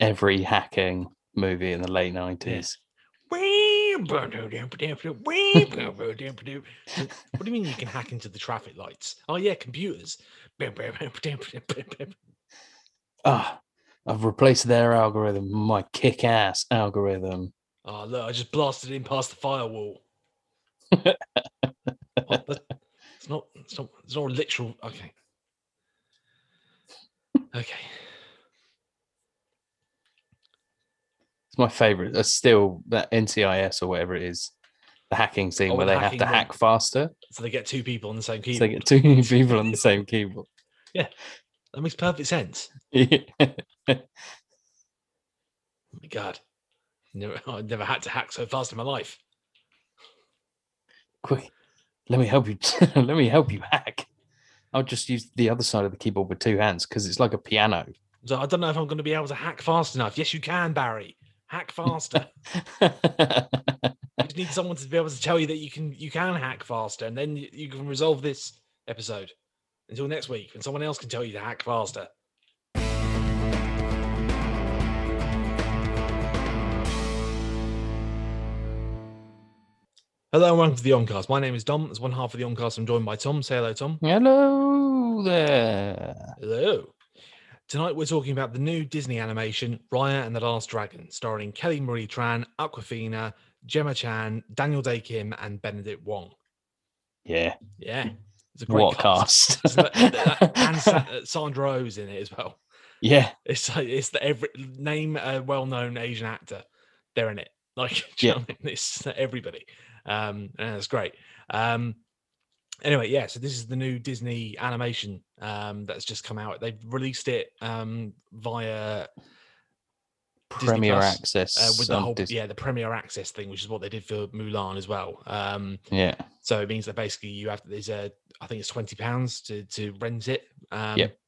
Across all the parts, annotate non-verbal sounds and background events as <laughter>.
Every hacking movie in the late nineties. What do you mean you can hack into the traffic lights? Oh yeah, computers. Ah, I've replaced their algorithm, with my kick-ass algorithm. Oh look, I just blasted in past the firewall. <laughs> The- It's not. It's not. It's not a literal. Okay. Okay. It's my favorite. That's still that NCIS or whatever it is, the hacking scene Oh, where the they have to one. hack faster. So they get two people on the same So keyboard. they get two <laughs> people on the same keyboard. <laughs> Yeah, that makes perfect sense. Yeah. <laughs> Oh my god. Never, I've never had to hack so fast in my life. Quick, let me help you. <laughs> let me help you hack. I'll just use the other side of the keyboard with two hands because it's like a piano. So I don't know if I'm going to be able to hack fast enough. Yes, you can, Barry. Hack faster. <laughs> you just need someone to be able to tell you that you can you can hack faster, and then you, can resolve this episode until next week, and someone else can tell you to hack faster. Hello and welcome to the Oncast. My name is Dom. As one half of the Oncast, I'm joined by Tom. Say hello, Tom. Hello there. Hello. Tonight we're talking about the new Disney animation Raya and the Last Dragon, starring Kelly Marie Tran, Awkwafina, Gemma Chan, Daniel Dae Kim, and Benedict Wong. Yeah. Yeah, it's a great What cast? It's like- uh, uh, and Sa- <laughs> uh, Sandra Oh's in it as well. yeah. It's like it's the every name a well-known Asian actor. They're in it. Like <laughs> do you know what I mean? it's uh, everybody. Um, and it's great. Um, anyway, yeah. So this is the new Disney animation um, that's just come out. They've released it um, via Premier Plus, Access. uh, with the whole Dis- yeah the Premier Access thing, which is what they did for Mulan as well. Um, yeah. so it means that basically you have there's a I think it's twenty pounds to to rent it. Um, Yep.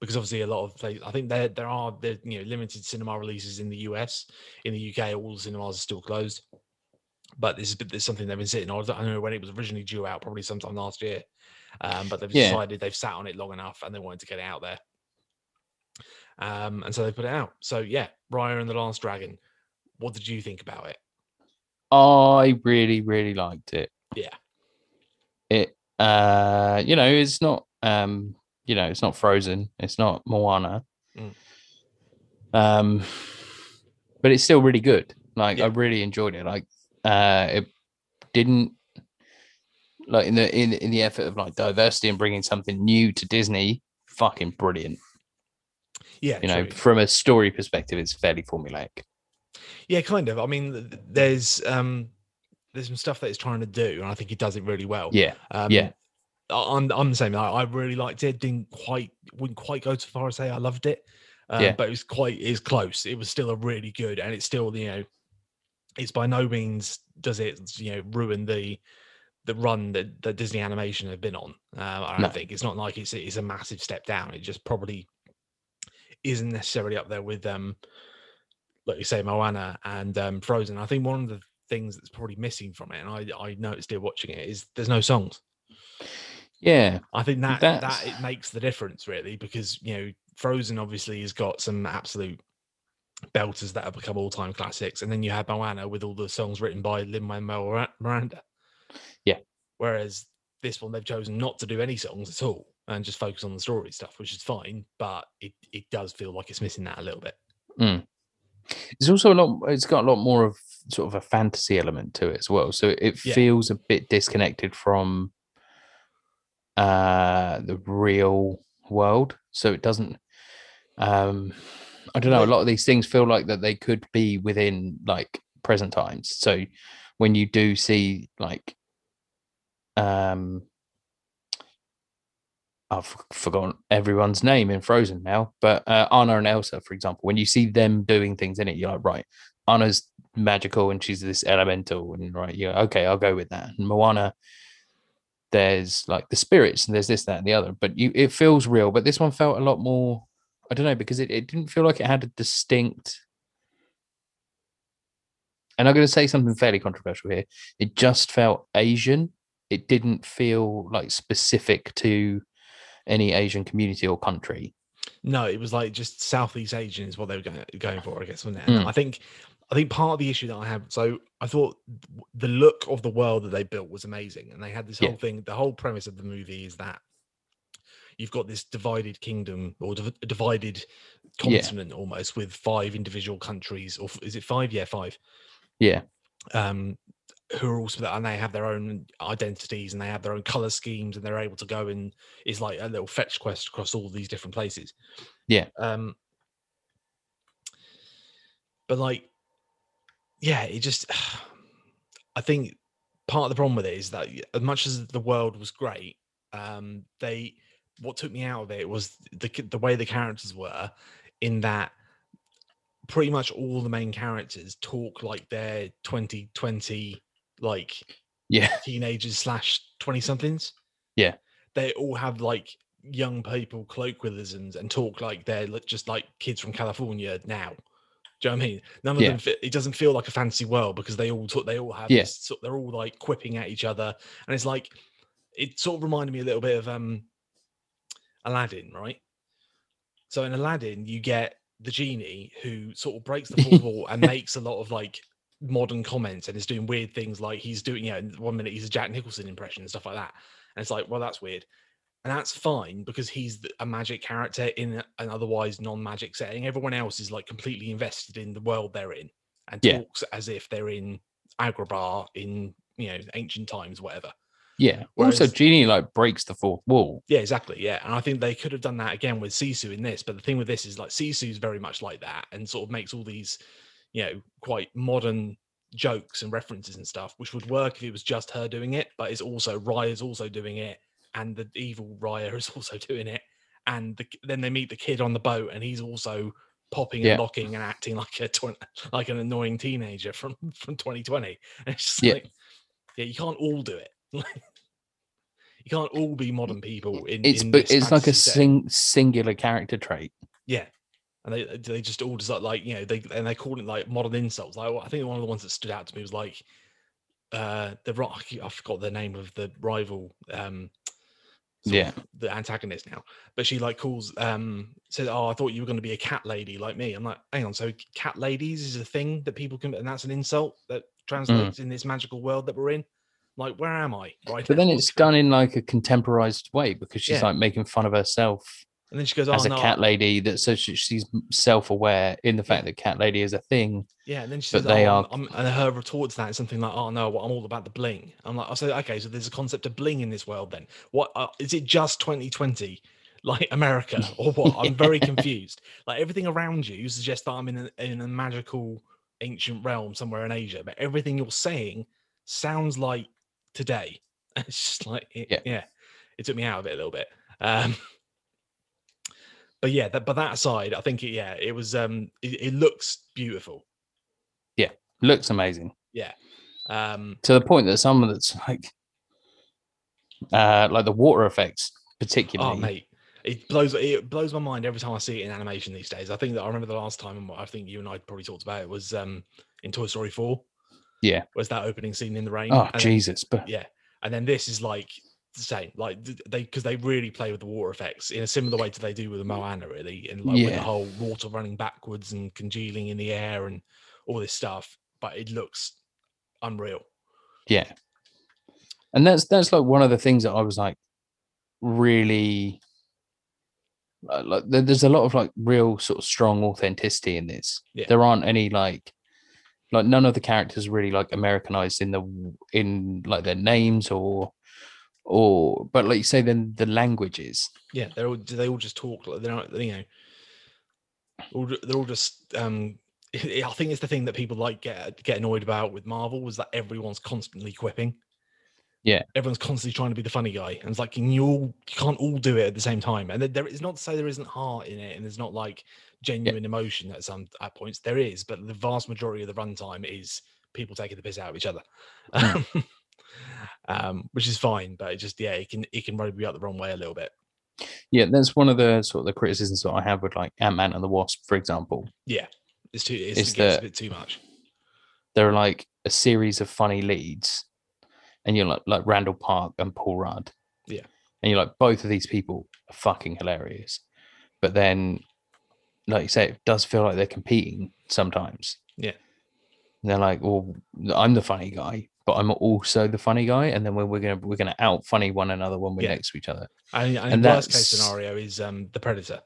Because obviously a lot of I think there there are the you know limited cinema releases in the US. In the UK, all the cinemas are still closed. But this is there's something they've been sitting on. I don't know when it was originally due out, probably sometime last year. Um, but they've Yeah. decided they've sat on it long enough and they wanted to get it out there. Um, and so they put it out. So yeah, Raya and the Last Dragon. What did you think about it? I really, really liked it. Yeah. It uh you know, it's not um, you know, it's not frozen, it's not Moana. Mm. Um but it's still really good. Like Yeah. I really enjoyed it. Like uh it didn't like in the in in the effort of like diversity and bringing something new to Disney, fucking brilliant. Yeah, You know, from a story perspective, it's fairly formulaic. Yeah, kind of. I mean, th- th- there's um there's some stuff that it's trying to do, and I think he does it really well. Yeah, Um, yeah. I'm I'm the same. I, I really liked it. Didn't quite wouldn't quite go so far as say I loved it. Um, Yeah. but it was quite is close. It was still a really good, and it's still you know, it's by no means does it you know ruin the the run that, that Disney Animation have been on. Uh, I don't No. think it's not like it's it's a massive step down. It just probably isn't necessarily up there with um like you say Moana and um Frozen. I think one of the things that's probably missing from it, and I I noticed it watching it, is there's no songs. Yeah. I think that That's- that it makes the difference really because you know Frozen obviously has got some absolute belters that have become all time classics, and then you have Moana with all the songs written by Lin Manuel Miranda. Yeah. Whereas this one they've chosen not to do any songs at all and just focus on the story stuff, which is fine, but it it does feel like it's missing that a little bit. It's also a lot. It's got a lot more of sort of a fantasy element to it as well. So it Yeah. feels a bit disconnected from uh the real world. So it doesn't. Um, I don't know. A lot of these things feel like that they could be within like present times. So when you do see like, um, I've forgotten everyone's name in Frozen now, but uh, Anna and Elsa, for example, when you see them doing things in it, you're like, right, Anna's magical and she's this elemental, and right, yeah, okay, I'll go with that. And Moana, there's like the spirits, and there's this, that, and the other, but you, it feels real. But this one felt a lot more, I don't know, because it, it didn't feel like it had a distinct. And I'm going to say something fairly controversial here. It just felt Asian it didn't feel like specific to any Asian community or country. No, it was like just Southeast Asian is what they were going, going for, I guess, wasn't it? Mm. I think I think part of the issue that I have, so I thought the look of the world that they built was amazing, and they had this Yeah. whole thing. The whole premise of the movie is that you've got this divided kingdom or div- divided Yeah. continent almost with five individual countries, or f- is it five? Yeah, five. Yeah. Um, who are also and they have their own identities and they have their own color schemes and they're able to go and is like a little fetch quest across all these different places. Yeah. Um but like yeah, it just <sighs> I think part of the problem with it is that as much as the world was great, um they what took me out of it was the the way the characters were in that pretty much all the main characters talk like they're 2020 like Yeah. <laughs> teenagers slash 20 somethings. Yeah. They all have like young people colloquialisms and talk like they're just like kids from California now. Do you know what I mean? None of Yeah. them fit, it doesn't feel like a fantasy world because they all talk, they all have Yeah. sort- they're all like quipping at each other. And it's like it sort of reminded me a little bit of um Aladdin, right? So in Aladdin, you get the genie who sort of breaks the fourth wall and <laughs> makes a lot of like modern comments and is doing weird things like he's doing, you know, one minute he's a Jack Nicholson impression and stuff like that. And it's like, well, that's weird. And that's fine because he's a magic character in an otherwise non-magic setting. Everyone else is like completely invested in the world they're in and Yeah. talks as if they're in Agrabah in you know ancient times, whatever. Yeah. also, Genie like breaks the fourth wall. Yeah, exactly. Yeah, and I think they could have done that again with Sisu in this. But the thing with this is like Sisu's very much like that, and sort of makes all these, you know, quite modern jokes and references and stuff, which would work if it was just her doing it. But it's also Raya's also doing it, and the evil Raya <laughs> is also doing it. And the, then they meet the kid on the boat, and he's also popping and Yeah. locking and acting <laughs> like a twen- like an annoying teenager from from 2020. <laughs> And it's just Yeah. like, yeah, you can't all do it. <laughs> you can't all be modern people in. It's in but it's like a sing, singular character trait. Yeah. And they they just all just like, you know they and they call it like modern insults. Like I think one of the ones that stood out to me was like uh the rock I forgot the name of the rival um Yeah. the antagonist now. But she like calls um says, Oh, I thought you were gonna be a cat lady like me. I'm like, hang on, so cat ladies is a thing that people can and that's an insult that Mm. translates in this magical world that we're in. Like, where am I? Right. But then it's done in like a contemporized way because she's Yeah. like making fun of herself and then she goes, Oh as a no, cat lady that so she, she's self-aware in the fact that cat lady is a thing Yeah, and then she But says, they oh, are- I'm, I'm, and her retort to that is something like, "Oh no, well, I'm all about the bling." I'm like, I say, okay, so there's a concept of bling in this world. Then what uh, is it? Just 2020, like America, <laughs> or what? I'm very confused. Like everything around you suggests that I'm in a, in a magical ancient realm somewhere in Asia, but everything you're saying sounds like today. <laughs> It's just like, it, Yeah. yeah, it took me out of it a little bit. Um, but yeah, that, but that aside, I think it, yeah, it was um, it, it looks beautiful. Yeah. Looks amazing Yeah. Um, to the point that some of it's <laughs> like uh like the water effects particularly oh mate, it blows it blows my mind every time I see it in animation these days. I think that I remember the last time I think you and I probably talked about it was um in Toy Story 4. Yeah. Was that opening scene in the rain? oh and then- jesus but yeah. And then this is like the same, like they because they really play with the water effects in a similar way to they do with the Moana, really, and like with the whole water running backwards and congealing in the air and all this stuff. But it looks unreal. yeah and that's that's like one of the things that i was like really uh, like there's a lot of like real sort of strong authenticity in this Yeah. there aren't any like like none of the characters really like americanized in the in like their names or or but like you say then the languages Yeah, they're all they all just talk like they're not you know all, they're all just um <laughs> I think it's the thing that people like get get annoyed about with Marvel was that everyone's constantly quipping. Yeah. Everyone's constantly trying to be the funny guy. And it's like can you all you can't all do it at the same time. And there- is not to say there isn't heart in it and there's not like genuine emotion at some at points. There is, but the vast majority of the runtime is people taking the piss out of each other. Hmm. <laughs> um, which is fine, but it just yeah, it can it can rub you up the wrong way a little bit. yeah that's one of the sort of the criticisms that i have with like ant-man and the wasp for example Yeah, It's too it's, It's the- a bit too much. there are like a series of funny leads and you're like like Randall Park and Paul Rudd. Yeah. And you're like, both of these people are fucking hilarious. But then, like you say, it does feel like they're competing sometimes. Yeah. And they're like, well, I'm the funny guy, but I'm also the funny guy, and then we're, we're gonna we're gonna out funny one another when we're Yeah. next to each other. And, and, And worst case scenario is um the Predator,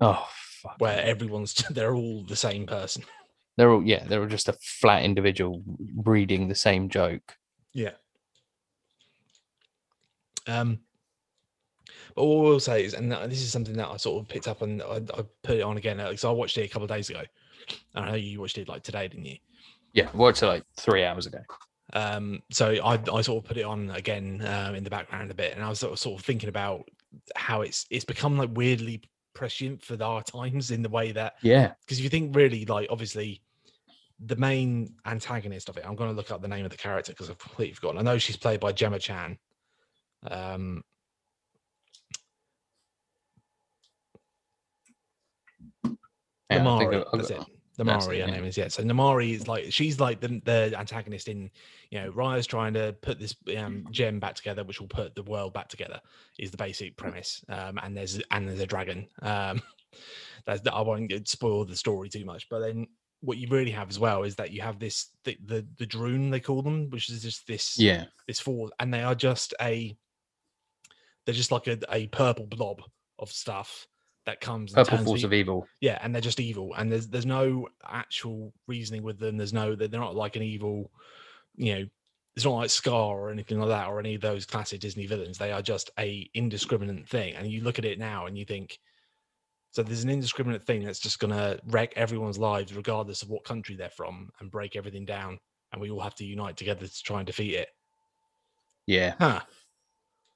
Oh fuck. where everyone's <laughs> they're all the same person. they're all yeah, they're all just a flat individual reading the same joke. Yeah. Um, but what we'll say is, and this is something that I sort of picked up and I, I put it on again because I watched it a couple of days ago. I know you watched it like today, didn't you? Yeah, watched it like three hours ago. Um, so I, I sort of put it on again um, in the background a bit, and I was sort of, sort of thinking about how it's it's become like weirdly prescient for our <laughs> times in the way that Yeah. because if you think really like obviously the main antagonist of it i'm going to look up the name of the character because i've completely forgotten i know she's played by gemma chan um yeah Namaari, that's it. Namaari, her name is yeah. So Namaari is like she's like the, the antagonist in you know Raya's trying to put this um, gem back together, which will put the world back together. Is the basic premise. Um, and there's and there's a dragon. Um, <laughs> that's I won't spoil the story too much, but then what you really have as well is that you have this the the, the Druun they call them, which is just this Yeah. this force, and they are just a they're just like a, a purple blob of stuff that comes and Purple force of evil. yeah, and they're just evil, and there's there's no actual reasoning with them. There's no they're not like an evil, you know. It's not like Scar or anything like that, or any of those classic Disney villains. They are just a indiscriminate thing, and you look at it now and you think, so there's an indiscriminate thing that's just gonna wreck everyone's lives, regardless of what country they're from, and break everything down, and we all have to unite together to try and defeat it. Yeah. Huh?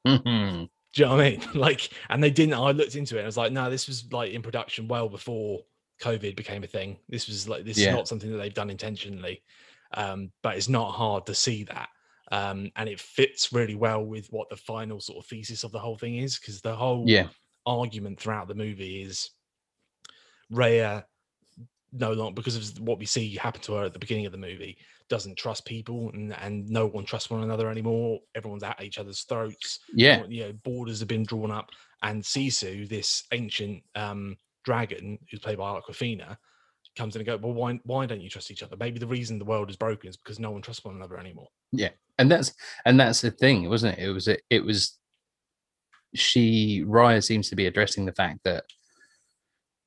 Mhm. Do you know what I mean? <laughs> Like, and they didn't. I looked into it. and I was like, no, this was like in production well before COVID became a thing. This was like this Yeah. is not something that they've done intentionally, um, but it's not hard to see that, um, and it fits really well with what the final sort of thesis of the whole thing is, because the whole Yeah. Argument throughout the movie is Raya no longer because of what we see happen to her at the beginning of the movie doesn't trust people and, and no one trusts one another anymore. Everyone's at each other's throats. Yeah. you know borders have been drawn up. And sisu this ancient um dragon who's played by awkwafina comes in and go well why why don't you trust each other? Maybe the reason the world is broken is because no one trusts one another anymore. Yeah. And that's and that's the thing wasn't it? It was it, it was she raya seems to be addressing the fact that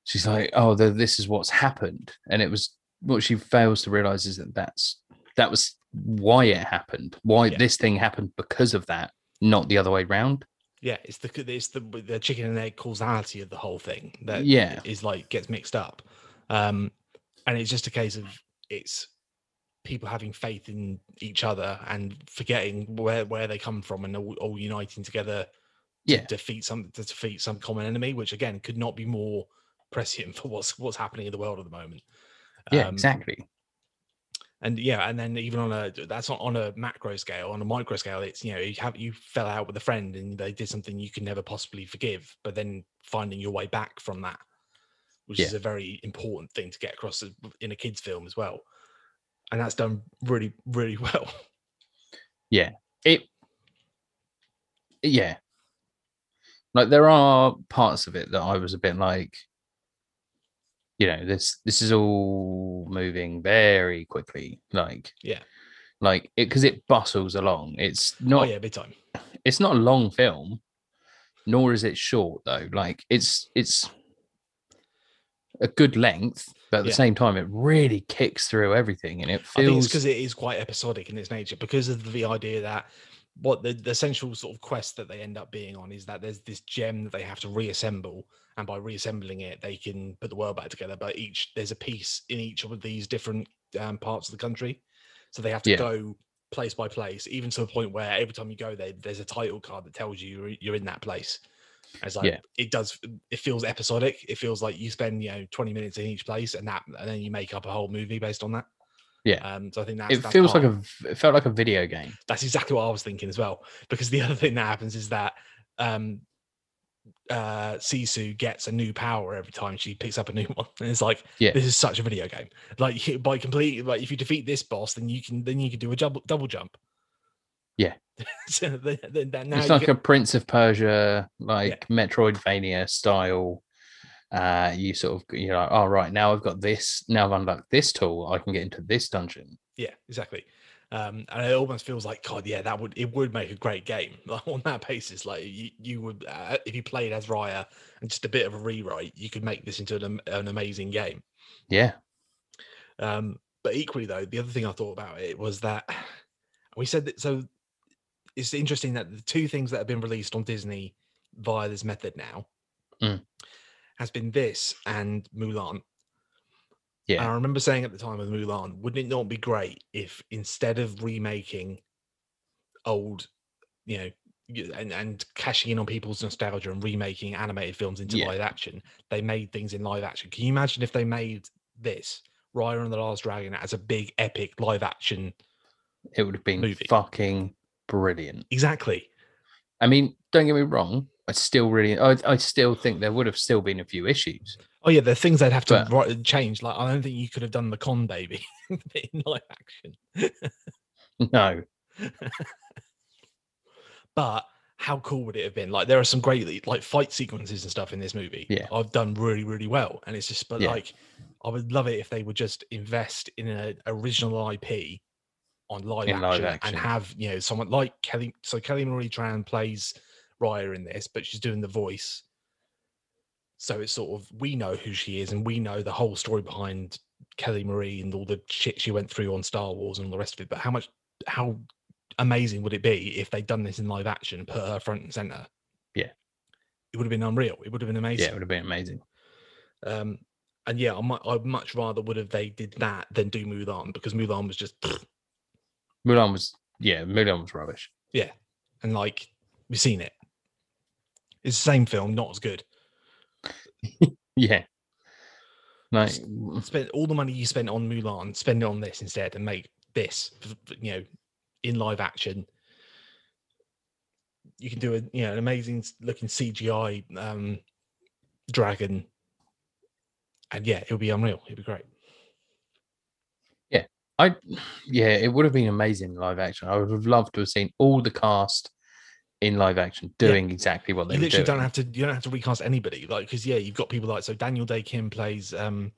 she's like oh the, this is what's happened. And it was what she fails to realize is that that's that was why it happened why Yeah. this thing happened because of that not the other way round. Yeah it's the it's the the chicken and egg causality of the whole thing that yeah. is like gets mixed up. Um and it's just a case of it's people having faith in each other and forgetting where where they come from and all, all uniting together to Yeah. defeat some to defeat some common enemy which again could not be more prescient <laughs> for what's what's happening in the world at the moment. Yeah Um, exactly. and yeah and then even on a that's not on a macro scale on a micro scale it's you know you have you fell out with a friend and they did something you can never possibly forgive but then finding your way back from that which is a very important thing to get across in a kids film as well. And that's done really really <laughs> well. Yeah, it yeah like there are parts of it that i was a bit like you know this this is all moving very quickly like Yeah. like it because it bustles along it's oh not yeah big time it's not a long film nor is it short though like it's it's a good length but at the Yeah. same time it really kicks through everything and it i think it's feels because it is quite episodic in its nature because of the idea that what the, the essential sort of quest that they end up being on is that there's this gem that they have to reassemble and by reassembling it they can put the world back together but each there's a piece in each of these different um, parts of the country so they have to Yeah. go place by place even to a point where every time you go there there's a title card that tells you you're, you're in that place And it's like Yeah. it does it feels episodic it feels like you spend you know 20 minutes in each place and that and then you make up a whole movie based on that Yeah. um so i think that's it that's feels part- like a it felt like a video game that's exactly what I was thinking as well. Because the other thing that happens is that um uh Sisu gets a new power every time she picks up a new <laughs> one. And it's like Yeah. this is such a video game. Like by complete like if you defeat this boss, then you can then you can do a double double jump. Yeah. <laughs> so the, the, now it's like get- a Prince of Persia, like Metroidvania style. Uh, you sort of you're like, oh right, now I've got this. Now I've unlocked this tool. I can get into this dungeon. yeah, exactly. Um, and it almost feels like God, yeah, that would it would make a great game <laughs> like, on that basis. Like you, you would uh, if you played as Raya and just a bit of a rewrite, you could make this into an, an amazing game. Yeah, Um, but equally, though, the other thing I thought about it was that <sighs> we said that. So it's interesting that the two things that have been released on Disney via this method now Mm. Has been this and Mulan. And yeah, I remember saying at the time with Mulan, wouldn't it not be great if instead of remaking old, you know, and, and cashing in on people's nostalgia and remaking animated films into Yeah. live action, they made things in live action. Can you imagine if they made this Raya and the Last Dragon as a big epic live action? it would have been movie. fucking brilliant. Exactly. I mean, don't get me wrong. I still really, I, I still think there would have still been a few issues. Oh yeah, the things they'd have to But- write, change. Like I don't think you could have done the Con Baby <laughs> in live action. <laughs> No, <laughs> but how cool would it have been? Like there are some great like fight sequences and stuff in this movie. Yeah. I've done really really well, and it's just but Yeah. like I would love it if they would just invest in an original IP on live, action, live action. and have you know someone like Kelly. So Kelly Marie Tran plays Raya in this, but she's doing the voice. So it's sort of we know who she is, and we know the whole story behind Kelly Marie and all the shit she went through on Star Wars and all the rest of it. But how much, how amazing would it be if they'd done this in live action, and put her front and center? Yeah. it would have been unreal. It would have been amazing. yeah, it would have been amazing. Um, and yeah, I might, I'd much rather would have they did that than do Mulan because Mulan was just <sniffs> Mulan was, yeah, Mulan was rubbish. yeah, and like we've seen it. It's the same film, not as good. <laughs> Yeah, like, S- Spend all the money you spent on Mulan, spend it on this instead, and make this, you know, in live action. You can do a you know an amazing looking CGI um, dragon, and yeah, it would be unreal. It'd be great. I, yeah, it would have been amazing live action. I would have loved to have seen all the cast in live action Yeah. doing exactly what they you literally don't have to you don't have to recast anybody. Like because yeah you've got people like so daniel dae kim plays um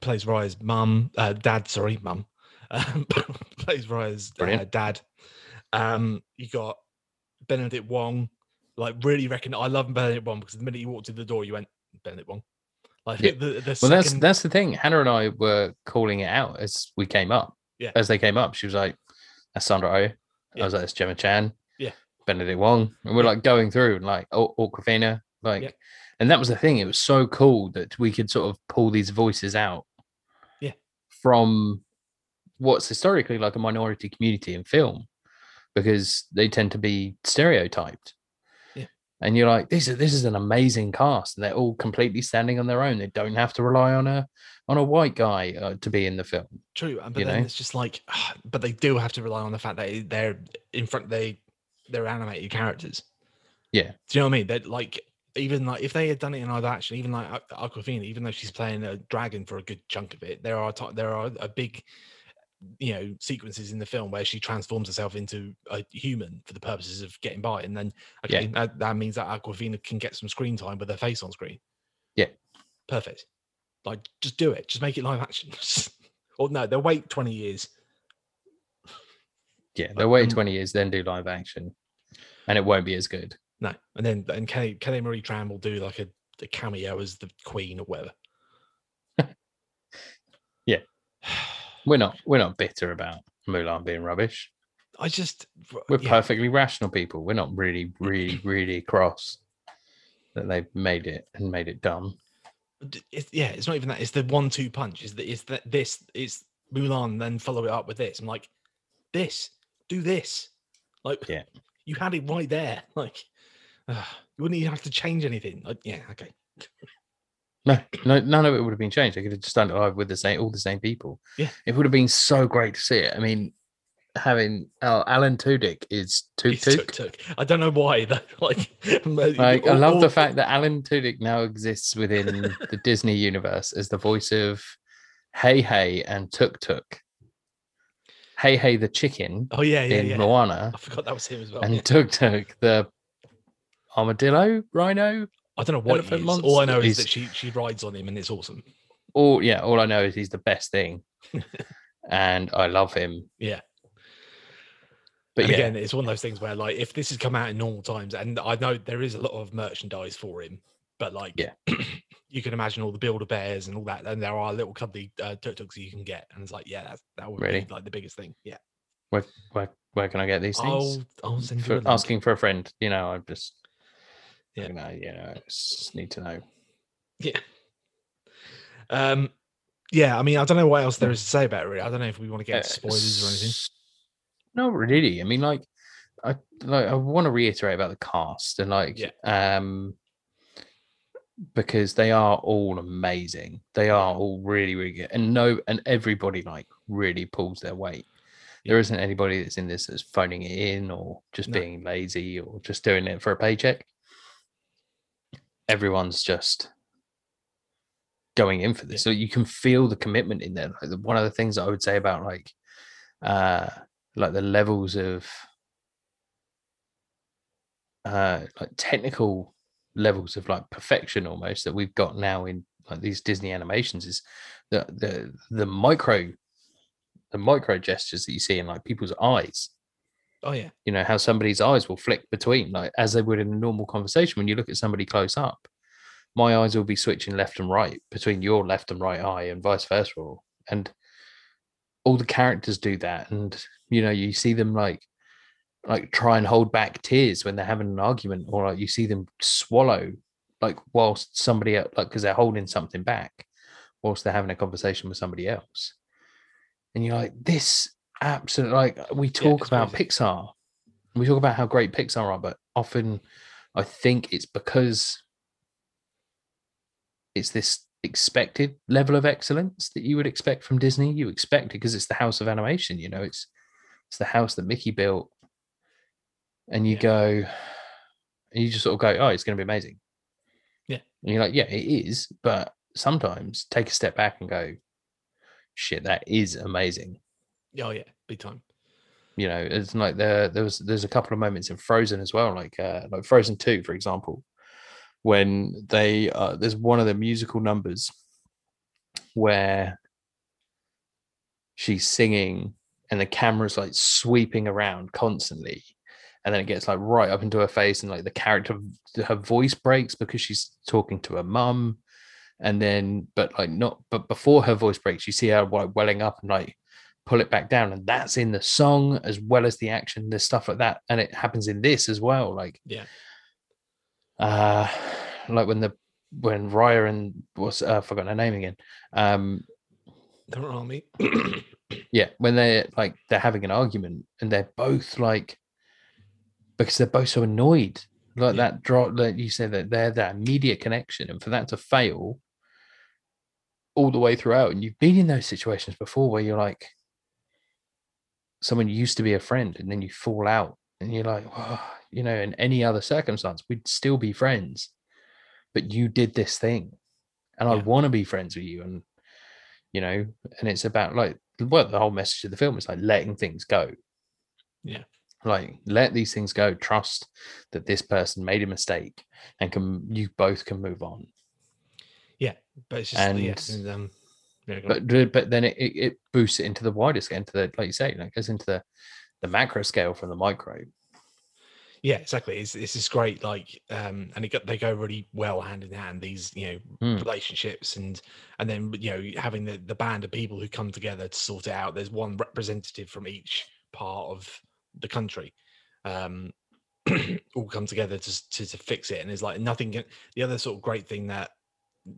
plays Raya's mum uh dad sorry mum. Um, <laughs> plays Raya's uh, dad. Um you got benedict wong. Like really reckon i love benedict wong because the minute you walked through the door you went benedict wong like Yeah. the, the well, that's second- that's the thing. Hannah and I were calling it out as we came up. Yeah. As they came up, she was like, "That's Sandra Oh." I Yeah. was like, "That's Gemma Chan." Yeah. Benedict Wong, and we're like going through and like oh, Awkwafina, like, Yeah. and that was the thing. It was so cool that we could sort of pull these voices out. Yeah. From what's historically like a minority community in film, because they tend to be stereotyped. And you're like, this is this is an amazing cast, and they're all completely standing on their own. They don't have to rely on a on a white guy uh, to be in the film. True, but you then know? it's just like, <sighs> but they do have to rely on the fact that they're in front. They they're animated characters. Yeah. Do you know what I mean? That like even like if they had done it in live action, even like Aqu- Awkwafina, even though she's playing a dragon for a good chunk of it, there are ti- there are a big you know sequences in the film where she transforms herself into a human for the purposes of getting by, and then Yeah. okay, that, that means that Awkwafina can get some screen time with her face on screen. Yeah. perfect. Like just do it. Just make it live action. <laughs> or no, they'll wait twenty years. Yeah, they'll wait um, 20 years, then do live action, and it won't be as good. No, and then and Kelly, Kelly Marie Tran will do like a, a cameo as the queen or whatever. We're not we're not bitter about Mulan being rubbish. I just We're yeah, perfectly rational people. We're not really, really, <clears throat> really cross that they've made it and made it dumb. it's, yeah, it's not even that. It's the one-two punch. Is that it's that this it's Mulan, then follow it up with this. I'm like, this, do this. Like, Yeah. you had it right there. Like, uh, <sighs> you wouldn't even have to change anything. Like, yeah, okay. No, no, none of it would have been changed. They could have just done it live with the same, all the same people. Yeah. it would have been so great to see it. I mean, having oh, Alan Tudyk is Tuk tuk. I don't know why. That, <laughs> like, Like, I love the fact that Alan Tudyk now exists within the <laughs> Disney universe as the voice of Heihei and Tuk Tuk. Heihei the chicken Oh yeah, yeah, in yeah. Moana, I forgot that was him as well. and yeah. Tuk Tuk the armadillo, rhino. I don't know what Elephant is. All I know is is- that she she rides on him and it's awesome. All yeah, all I know is he's the best thing, <laughs> and I love him. Yeah. But yeah, again, it's one of those things where like if this has come out in normal times, and I know there is a lot of merchandise for him, but like Yeah. <clears throat> you can imagine all the Build-A-Bears and all that, and there are little cuddly uh, tuk tuks you can get, and it's like yeah, that's, that would Really? be like the biggest thing. Yeah, where, where where can I get these things? I'll I'll send you a for asking for a friend. You know, I'm just, Yeah. you know, you know, just need to know. Yeah. Um. Yeah, I mean, I don't know what else there is to say about it. Really, I don't know if we want to get into Uh, spoilers or anything. No, really. I mean, like, I like I want to reiterate about the cast and like, Yeah. um, because they are all amazing. They are all really, really good, and no, and everybody like really pulls their weight. There Yeah. isn't anybody that's in this that's phoning it in or just No. being lazy or just doing it for a paycheck. Everyone's just going in for this. So you can feel the commitment in there. Like the, one of the things that I would say about like uh like the levels of uh like technical levels of like perfection almost that we've got now in like these Disney animations is the the the micro the micro gestures that you see in like people's eyes Oh yeah, you know how somebody's eyes will flick between like as they would in a normal conversation when you look at somebody close up. My eyes will be switching left and right between your left and right eye and vice versa. And all the characters do that. And you know you see them like like try and hold back tears when they're having an argument or like you see them swallow like whilst somebody else like because they're holding something back whilst they're having a conversation with somebody else. And you're like this absolutely like we talk it's about crazy. pixar we talk about how great pixar are but often i think it's because it's this expected level of excellence that you would expect from disney you expect it because it's the house of animation you know it's it's the house that mickey built and you Yeah. go and you just sort of go oh it's going to be amazing Yeah. and you're like yeah it is but sometimes take a step back and go shit that is amazing oh yeah, big time. you know it's like there there was there's a couple of moments in frozen as well like uh like frozen 2 for example when they uh there's one of the musical numbers where she's singing and the camera's like sweeping around constantly and then it gets like right up into her face and like the character her voice breaks because she's talking to her mum and then but like not but before her voice breaks you see her like welling up and like pull it back down and that's in the song as well as the action there's stuff like that and it happens in this as well like Yeah. uh like when the when Raya and what's uh, I forgot her name again um me. <coughs> yeah when they're like they're having an argument and they're both like because they're both so annoyed like Yeah. that drop that you said that they're that immediate connection and for that to fail all the way throughout and you've been in those situations before where you're like someone used to be a friend and then you fall out and you're like "Whoa," you know in any other circumstance we'd still be friends but you did this thing and i want to be friends with you and you know and it's about like well the whole message of the film is like letting things go Yeah. like let these things go trust that this person made a mistake and can you both can move on Yeah. but it's just yeah, And- and, um, yeah, but but then it, it, it boosts it into the wider scale into the like you say like goes into the the macro scale from the micro yeah, exactly. It's it's this great like, um, and it got, they go really well hand in hand. These you know Hmm. relationships and and then you know having the the band of people who come together to sort it out. There's one representative from each part of the country. Um, <clears throat> all come together to, to to fix it, and it's like nothing. Can, the other sort of great thing that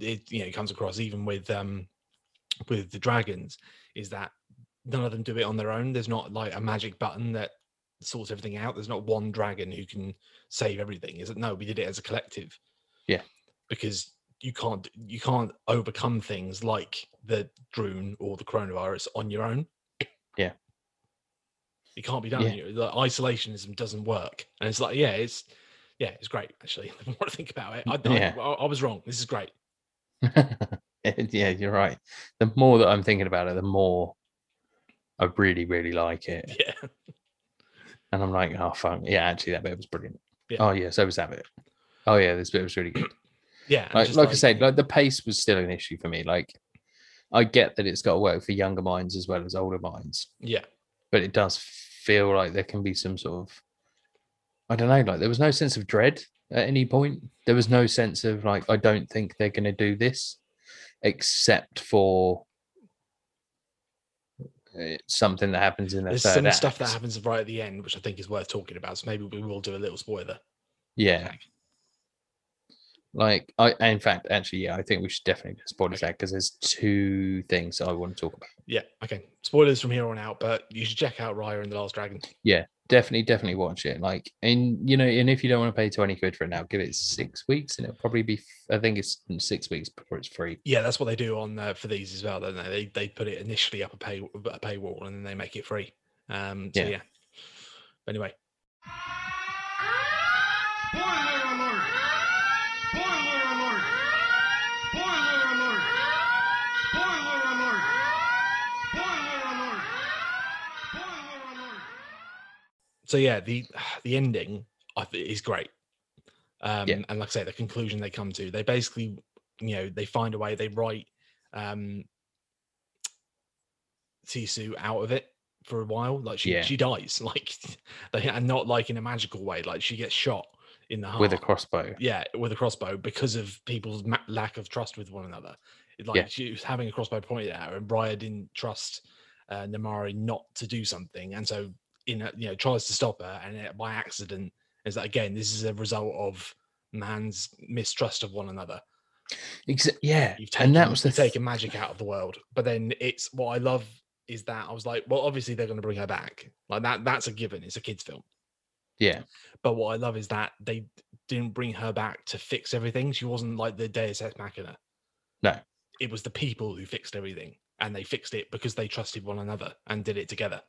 it you know comes across even with um with the dragons is that none of them do it on their own. There's not like a magic button that sorts everything out. There's not one dragon who can save everything. Is it? No, we did it as a collective. Yeah. Because you can't you can't overcome things like the Druun or the coronavirus on your own. Yeah. It can't be done. Yeah. Like, isolationism doesn't work. And it's like, yeah, it's yeah, it's great actually. The <laughs> more I think about it, I- Yeah. I, I was wrong. This is great. <laughs> <laughs> yeah you're right the more that i'm thinking about it the more I really, really like it. Yeah. And I'm like, oh fuck, yeah, actually that bit was brilliant. Yeah. Oh yeah, so was that bit. Oh yeah, this bit was really good. Yeah. and like, like I said, like the pace was still an issue for me. Like, I get that it's got to work for younger minds as well as older minds, yeah. but it does feel like there can be some sort of, I don't know, like there was no sense of dread at any point. There was no sense of like, I don't think they're going to do this, except for uh, something that happens in the There's some act. stuff that happens right at the end, which I think is worth talking about. So maybe we will do a little spoiler. Yeah, tag. like I, in fact, actually, yeah, I think we should definitely spoil this out because there's two things I want to talk about. Yeah. Okay. Spoilers from here on out, but you should check out Raya and the Last Dragon. Definitely definitely watch it like and you know and if you don't want to pay 20 quid for it now give it six weeks and it'll probably be i think it's six weeks before it's free Yeah, that's what they do on uh, for these as well, don't they? They they put it initially up a pay a paywall and then they make it free. Um, so Yeah. yeah. Anyway, Spoiler alert! Spoiler alert! Spoiler alert! Spoiler alert! Spoiler alert! Spoiler alert! So yeah, the <sighs> the ending I think is great. Um, Yeah. and like I say, the conclusion they come to, they basically, you know, they find a way. They write um, Sisu out of it for a while. Like she Yeah. she dies, <laughs> like they and not like in a magical way. Like she gets shot in the heart with a crossbow yeah, with a crossbow because of people's ma- lack of trust with one another. It, like Yeah. she was having a crossbow pointed at her, and Raya didn't trust uh, Namaari not to do something, and so in a, you know tries to stop her, and it, by accident is that again this is a result of man's mistrust of one another. Exa- yeah You've taken, and that was the th- taken magic out of the world, but then it's what I love is that I was like, well, obviously they're going to bring her back, like that. That's a given. It's a kids' film. yeah But what I love is that they didn't bring her back to fix everything. She wasn't like the Deus Ex Machina. No. It was the people who fixed everything. And they fixed it because they trusted one another and did it together.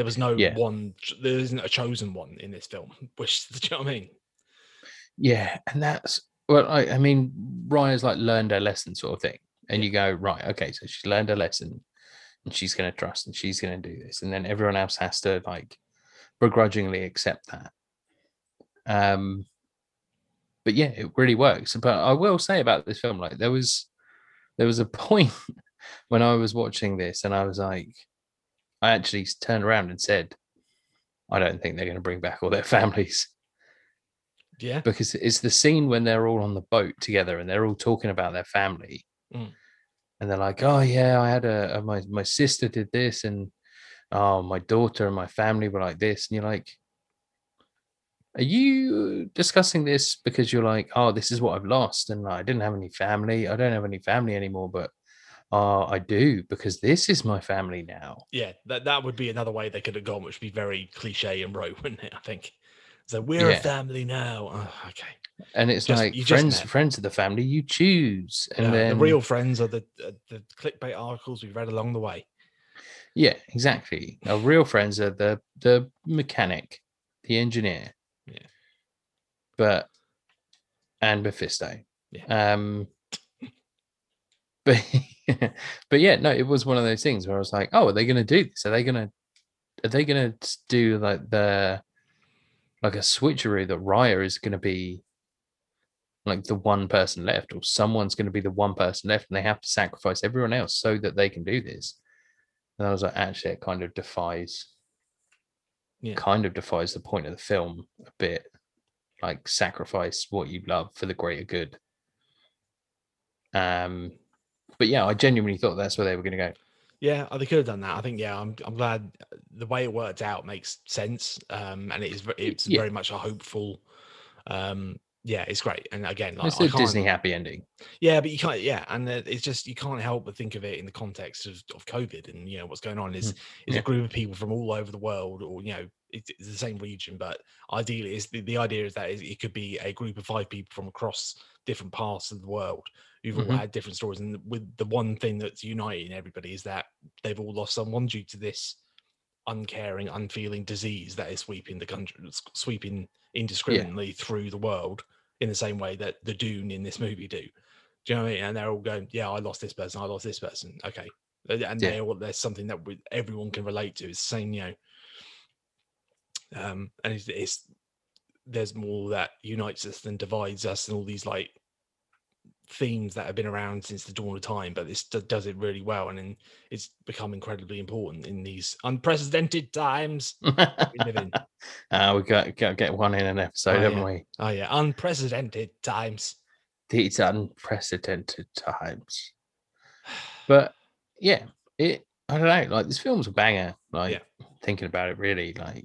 There was no Yeah. one, there isn't a chosen one in this film, <laughs> which, do you know what I mean? yeah and that's well i, I mean raya's like learned her lesson sort of thing and Yeah. you go right okay so she's learned her lesson and she's going to trust and she's going to do this and then everyone else has to like begrudgingly accept that um but yeah it really works but i will say about this film like there was there was a <laughs> point when i was watching this and i was like i actually turned around and said i don't think they're going to bring back all their <laughs> families Yeah. because it's the scene when they're all on the boat together and they're all talking about their family Mm. and they're like oh yeah i had a, a- my my sister did this and oh my daughter and my family were like this and you're like are you discussing this because you're like oh this is what i've lost and i didn't have any family i don't have any family anymore but uh, i do because this is my family now Yeah. That, that would be another way they could have gone, which would be very cliche and rote, <laughs> wouldn't it? I think. So we're Yeah. a family now. Oh, okay. and it's Just- like friends friends of the family you choose and Yeah, then the real friends are the uh, the clickbait articles we've read along the way. Yeah, exactly. Our real friends are the the mechanic, the engineer. Yeah. But and Mephisto. Yeah. Um but <laughs> but yeah, no, it was one of those things where I was like, oh, are they gonna do this? Are they gonna are they gonna do like the like a switcheroo that Raya is gonna be like the one person left, or someone's gonna be the one person left, and they have to sacrifice everyone else so that they can do this. And I was like, actually, it kind of defies, Yeah. kind of defies the point of the film a bit. Like sacrifice what you love for the greater good. Um, but yeah, I genuinely thought that's where they were going to go. Yeah, they could have done that. I think. Yeah, I'm. I'm glad the way it worked out makes sense. Um, and it is. It's Yeah. very much a hopeful. Um, yeah, it's great. And again, like It's a Disney happy ending. Yeah, but you can't. Yeah, and it's just you can't help but think of it in the context of, of COVID and you know what's going on is is Mm, yeah. a group of people from all over the world, or you know it's, it's the same region, but ideally, is the, the idea is that it could be a group of five people from across different parts of the world who've all Mhm. had different stories, and with the one thing that's uniting everybody is that they've all lost someone due to this uncaring, unfeeling disease that is sweeping the country, sweeping indiscriminately through the world in the same way that the Druun in this movie do. Do you know what I mean? And they're all going, "Yeah, I lost this person. I lost this person." Okay, Uh, and Yeah. all there's something that we, everyone can relate to. It's the same, you know. Um, and it's, it's there's more that unites us than divides us, and all these like themes that have been around since the dawn of time. But this does it really well, and then it's become incredibly important in these unprecedented times we live in. <laughs> uh, we got, got to get one in an episode, Oh, haven't yeah. we? Oh yeah, unprecedented times. These unprecedented times. But yeah, it. I don't know. Like this film's a banger. Like thinking about it, really, like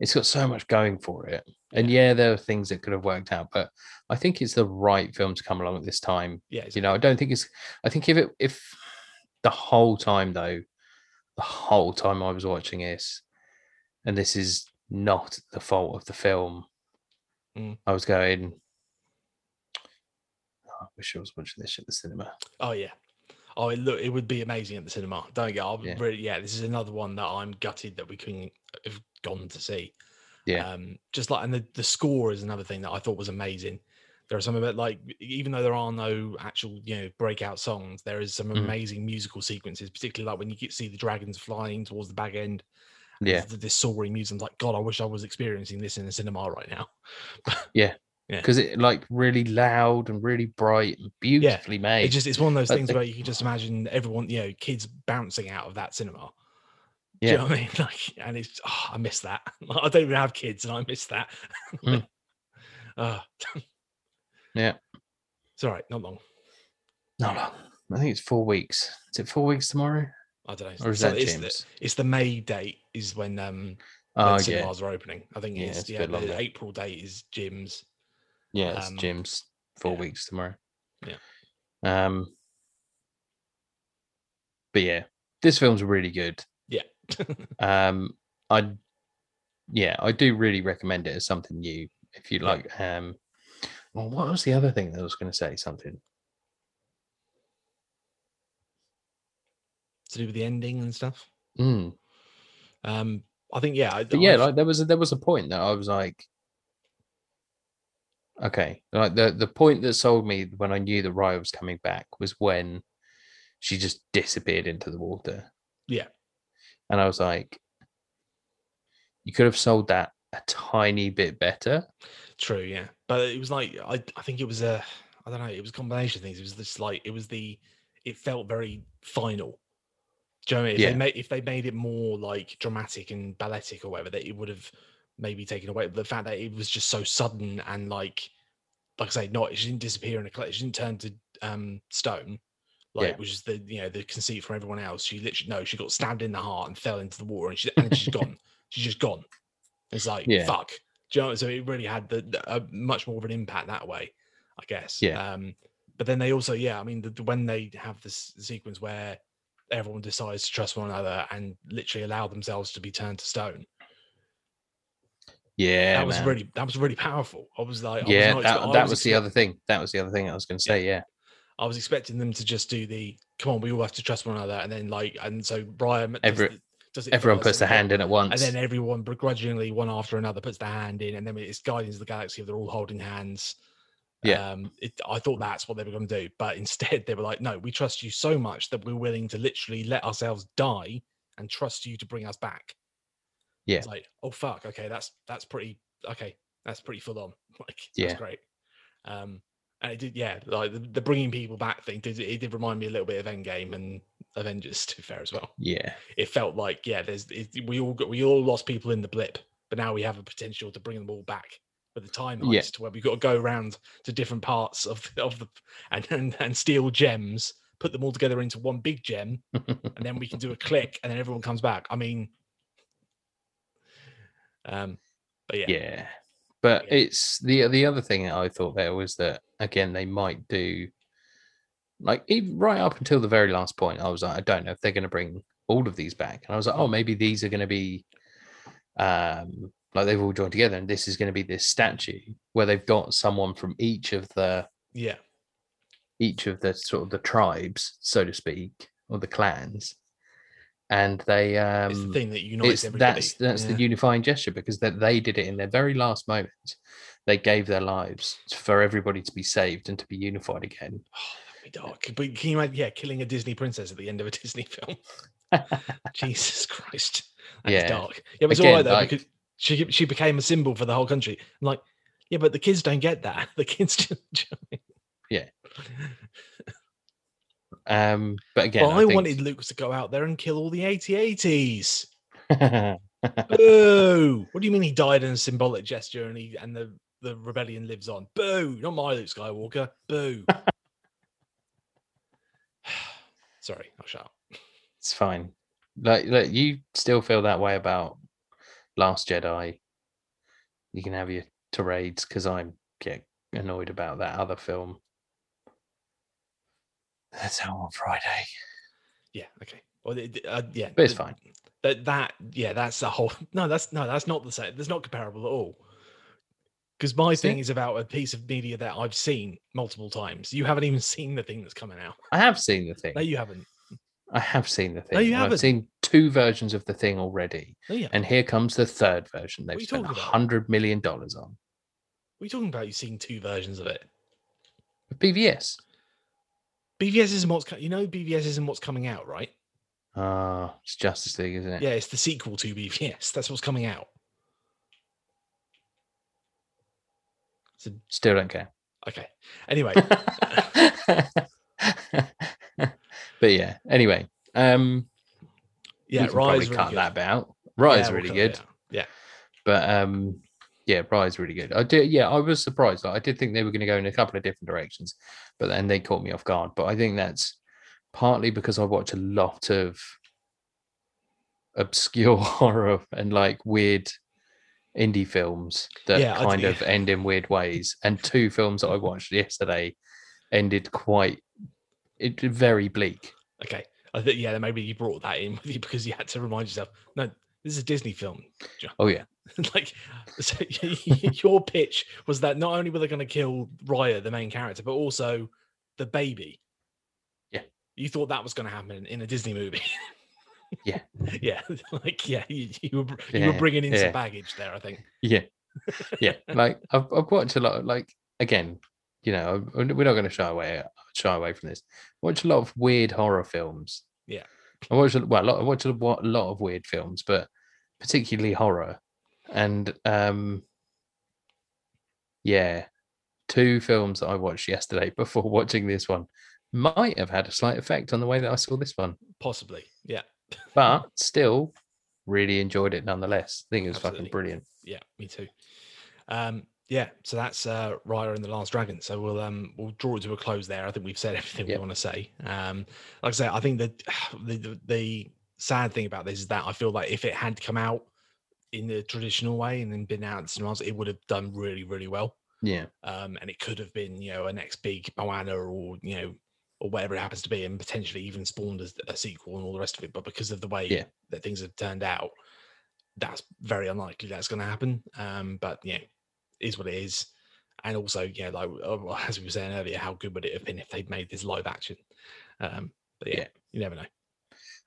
it's got so much going for it. And yeah, there are things that could have worked out, but I think it's the right film to come along at this time. Yeah, You know, I don't think it's. I think if it if the whole time though, the whole time I was watching this, and this is not the fault of the film. Mm. I was going. "Oh, I wish I was watching this at the cinema. Oh yeah. Oh, it look, it would be amazing at the cinema. Don't get. I'm Yeah. really, yeah. This is another one that I'm gutted that we couldn't have gone to see. Yeah. Um, just like, and the the score is another thing that I thought was amazing. There are some of it like, even though there are no actual, you know, breakout songs, there is some Mhm. amazing musical sequences, particularly like when you get see the dragons flying towards the back end. Yeah, This soaring music. I'm like, God, I wish I was experiencing this in the cinema right now. <laughs> Yeah. Yeah, because it like really loud and really bright and beautifully made. It just it's one of those But things the- where you can just imagine everyone, you know, kids bouncing out of that cinema. Do yeah, you know what I mean? <laughs> Like, and it's oh, I miss that. <laughs> I don't even have kids, and I miss that. Mm. uh, <laughs> Yeah. it's all right. Not long. not long. I think it's four weeks. Is it four weeks tomorrow, I don't know. or is So that it's, James? the, it's the May date is when um when Oh yeah, cinemas are opening. I think Yeah, it's, yeah. The. April date is gyms. yeah. It's um, gym's four yeah. weeks tomorrow. Yeah. Um. But yeah, this film's really good. Um, I, yeah, I do really recommend it as something new. If you like, um, well, what was the other thing that I was going to say? Something. to do with the ending and stuff. Mm. Um, I think yeah. I, yeah, I've- like there was a, there was a point that I was like, okay, like the the point that sold me when I knew that Raya was coming back was when she just disappeared into the water. Yeah. And I was like, you could have sold that a tiny bit better. True, yeah. But it was like I I think it was a I don't know, it was a combination of things. It was this like it was the it felt very final. Do you know what I mean? If Yeah. they made if they made it more like dramatic and balletic or whatever, that it would have maybe taken away. But the fact that it was just so sudden and like like I say, not it didn't disappear in a cloud, it didn't turn to um stone. Like Yeah. which is the you know the conceit from everyone else. She literally no, she got stabbed in the heart and fell into the water and she and she's gone. <laughs> She's just gone. It's like Yeah. fuck. Do you know? So it really had the, the- a much more of an impact that way, I guess. Yeah. Um, but then they also, yeah, I mean, the, when they have this sequence where everyone decides to trust one another and literally allow themselves to be turned to stone, Yeah, that was man. really that was really powerful. I was like, I was yeah, not that, that was the other thing. That was the other thing I was going to Yeah. say. Yeah, I was expecting them to just do the come on, we all have to trust one another, and then like, and so Brian does Every- the- does it everyone puts their hand in at once. and then everyone begrudgingly one after another puts their hand in and then it's guardians of the galaxy they're all holding hands Yeah. um it, i thought that's what they were going to do but instead they were like no we trust you so much that we're willing to literally let ourselves die and trust you to bring us back Yeah. it's like oh fuck okay that's that's pretty okay that's pretty full on <laughs> like Yeah. that's great um and it did yeah like the, the bringing people back thing did it did remind me a little bit of endgame and avengers to be fair as well yeah, it felt like yeah there's it, we all got we all lost people in the blip but now we have a potential to bring them all back with the time Yeah. heist where we've got to go around to different parts of of the and, and and steal gems put them all together into one big gem and then we can do a <laughs> click and then everyone comes back i mean um but yeah yeah. But Yeah. it's the the other thing I thought there was that again they might do like even right up until the very last point. I was like, I don't know if they're going to bring all of these back, and I was like, oh, maybe these are going to be um like they've all joined together, and this is going to be this statue where they've got someone from each of the yeah each of the sort of the tribes, so to speak, or the clans, and they um it's the thing that unites everybody that's that's yeah. the unifying gesture because that they did it in their very last moment. They gave their lives for everybody to be saved and to be unified again. <sighs> That'd be dark. But can you imagine, yeah, killing a Disney princess at the end of a <laughs> Disney film? <laughs> Jesus Christ, that's Yeah. dark. Yeah, but it's Again, all right though like- because she she became a symbol for the whole country. I'm like, yeah, but the kids don't get that. <laughs> The kids just. do you know what Um, but again, well, I, I, think... wanted Luke to go out there and kill all the 8080s. Boo! What do you mean he died in a symbolic gesture and he and the the rebellion lives on? Boo! Not my Luke Skywalker. Boo! <laughs> <sighs> Sorry, I'll shut up. it's fine. Like, look, you still feel that way about Last Jedi. You can have your tirades because I'm get annoyed about that other film. That's out on Friday, Yeah. Okay. Well, uh, yeah. but it's fine. That that yeah, that's the whole. <laughs> No, that's no, that's not the same. That's not comparable at all. Because my thing is about a piece of media that I've seen multiple times. You haven't even seen the thing that's coming out. I have seen the thing. No, you haven't. I have seen the thing. No, you haven't. I've seen two versions of the thing already, No, yeah. and here comes the third version. They've spent hundred million dollars on What are you talking about? You've seen two versions of it. BVS. BVS isn't what's you know BVS isn't what's coming out, right? Ah, it's Justice League, isn't it? Yeah, it's the sequel to BVS. That's what's coming out. So Still don't care. okay. Anyway, <laughs> but yeah. Anyway, um, yeah, Raya's really cut good. that bit out. Raya's Yeah, we'll really good. Yeah. but um, yeah, Raya's really good. I did. Yeah, I was surprised. Like, I did think they were going to go in a couple of different directions, but then they caught me off guard. But I think that's partly because I watch a lot of obscure <laughs> horror and like weird indie films that Yeah, kind of end in weird ways. And two films that I mm-hmm. watched yesterday ended quite it very bleak. Okay. I think yeah, maybe you brought that in with you because you had to remind yourself. No, this is a Disney film. John. Oh yeah, <laughs> like so <laughs> your pitch was that not only were they going to kill Raya, the main character, but also the baby. Yeah. You thought that was going to happen in a Disney movie. <laughs> Yeah. <laughs> yeah. <laughs> Like yeah, you, you were you were bringing in yeah. some baggage there. I think. yeah, yeah. <laughs> Like I've, I've watched a lot. Of, like again, you know, we're not going to shy away shy away from this. Watch a lot of weird horror films. Yeah. I watch a, well, a lot, I watch a wa- a lot of weird films, but particularly horror. And um, yeah, two films that I watched yesterday before watching this one might have had a slight effect on the way that I saw this one, Possibly. Yeah. But still really enjoyed it nonetheless. I think it was Absolutely. fucking brilliant. Yeah. Me too. Um. Yeah. So that's uh, Raya and the Last Dragon. So we'll um we'll draw it to a close there. I think we've said everything Yep. we want to say. Um. Like I say, I think that the, the the sad thing about this is that I feel like if it had come out in the traditional way and then been out in cinemas, it would have done really really well. Yeah. um, and it could have been you know a next big Moana or you know or whatever it happens to be, and potentially even spawned as a sequel and all the rest of it. But because of the way Yeah. that things have turned out, that's very unlikely that's going to happen. Um, but yeah, is what it is. And also, yeah, like uh, <laughs> as we were saying earlier, how good would it have been if they'd made this live action? Um, but yeah, Yeah. you never know.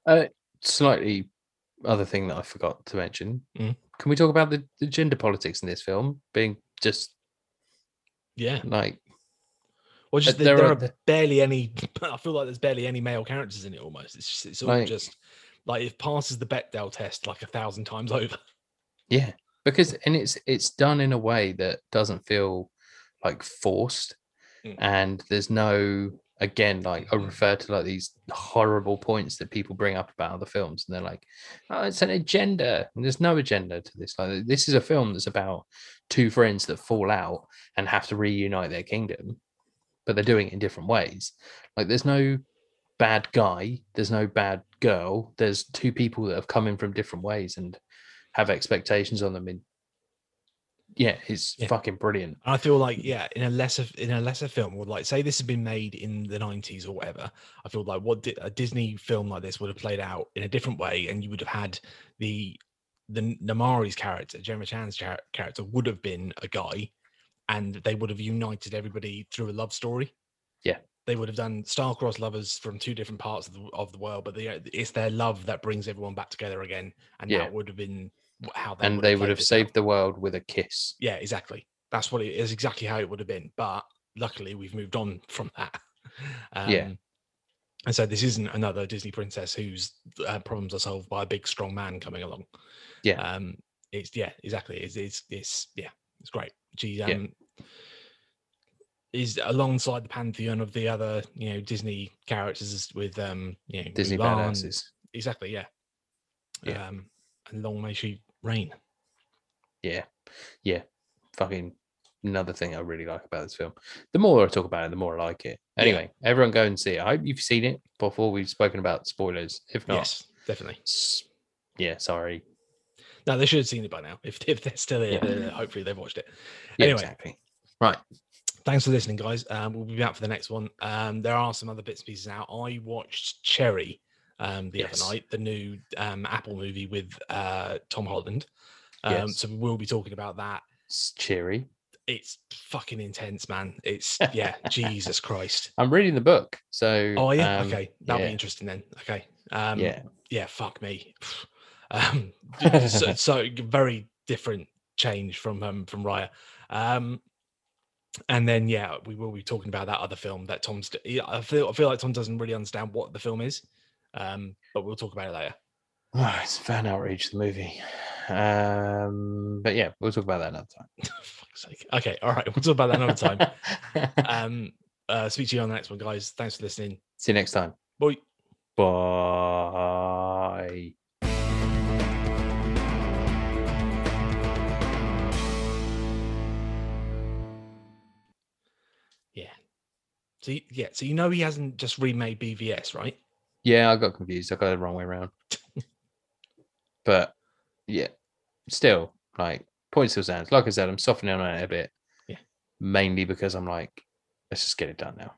Uh, slightly other thing that I forgot to mention. Mhm. Can we talk about the, the gender politics in this film being just Yeah, like well, just there there, are are, barely any. <laughs> I feel like there's barely any male characters in it. Almost, it's just it's all Like- just like it passes the Bechdel test like a thousand times <laughs> over. yeah because and it's it's done in a way that doesn't feel like forced Mm. and there's no again like i refer to like these horrible points that people bring up about other films and they're like oh it's an agenda and there's no agenda to this like this is a film that's about two friends that fall out and have to reunite their kingdom but they're doing it in different ways. Like there's no bad guy there's no bad girl there's two people that have come in from different ways and have expectations on them in yeah it's Yeah. fucking brilliant. And I feel like, yeah, in a lesser in a lesser film, or like say this had been made in the nineties or whatever, I feel like what a Disney film like this would have played out in a different way, and you would have had the the Namaari's character, Gemma Chan's char- character, would have been a guy, and they would have united everybody through a love story. Yeah. They would have done star-crossed lovers from two different parts of the, of the world, but they, it's their love that brings everyone back together again, and Yeah. that would have been how they and they would have this out. saved the world with a kiss Yeah, exactly. That's what it is exactly how it would have been. But luckily we've moved on <laughs> from that. Um, Yeah. And so this isn't another Disney princess whose uh, problems are solved by a big strong man coming along. Yeah. Um, it's yeah, exactly. It's it's, it's yeah, it's great. She Yeah. Is alongside the pantheon of the other you know Disney characters with um you know Disney Mulan, badasses. Exactly. Yeah. Yeah. Um, and long may she reign. Yeah, yeah. Fucking another thing I really like about this film. The more I talk about it, the more I like it. Yeah. Anyway, everyone go and see it. I hope you've seen it before. We've spoken about spoilers. If not, Yes, definitely. yeah, sorry. No, they should have seen it by now. If, if they're still here, Yeah. then hopefully they've watched it. Yeah, Anyway. exactly. Right. Thanks for listening, guys. Um, we'll be back for the next one. Um, there are some other bits and pieces out. I watched Cherry um, the Yes. other night, the new um, Apple movie with uh, Tom Holland. Um, Yes. So we'll be talking about that. It's cheery. It's fucking intense, man. It's <laughs> yeah, Jesus Christ. I'm reading the book, so Oh yeah, um, okay, that'll yeah, be interesting then. Okay, um, yeah, yeah, fuck me. <laughs> um, <laughs> so, so very different change from um, from Raya. Um, and then yeah, we will be talking about that other film that Tom's. I feel I feel like Tom doesn't really understand what the film is, um, but we'll talk about it later. Oh, it's fan outrage the movie. Um, but yeah, we'll talk about that another time. <laughs> Fuck's sake. Okay, all right, we'll talk about that another time. time. <laughs> um, uh, speak to you on the next one, guys. Thanks for listening. See you next time. Bye. Bye. So y- yeah, so you know he hasn't just remade BVS, right? Yeah, I got confused. I got it the wrong way around. <laughs> but yeah, still, like, point still stands. Like I said, I'm softening on it a bit. Yeah. Mainly because I'm like, let's just get it done now.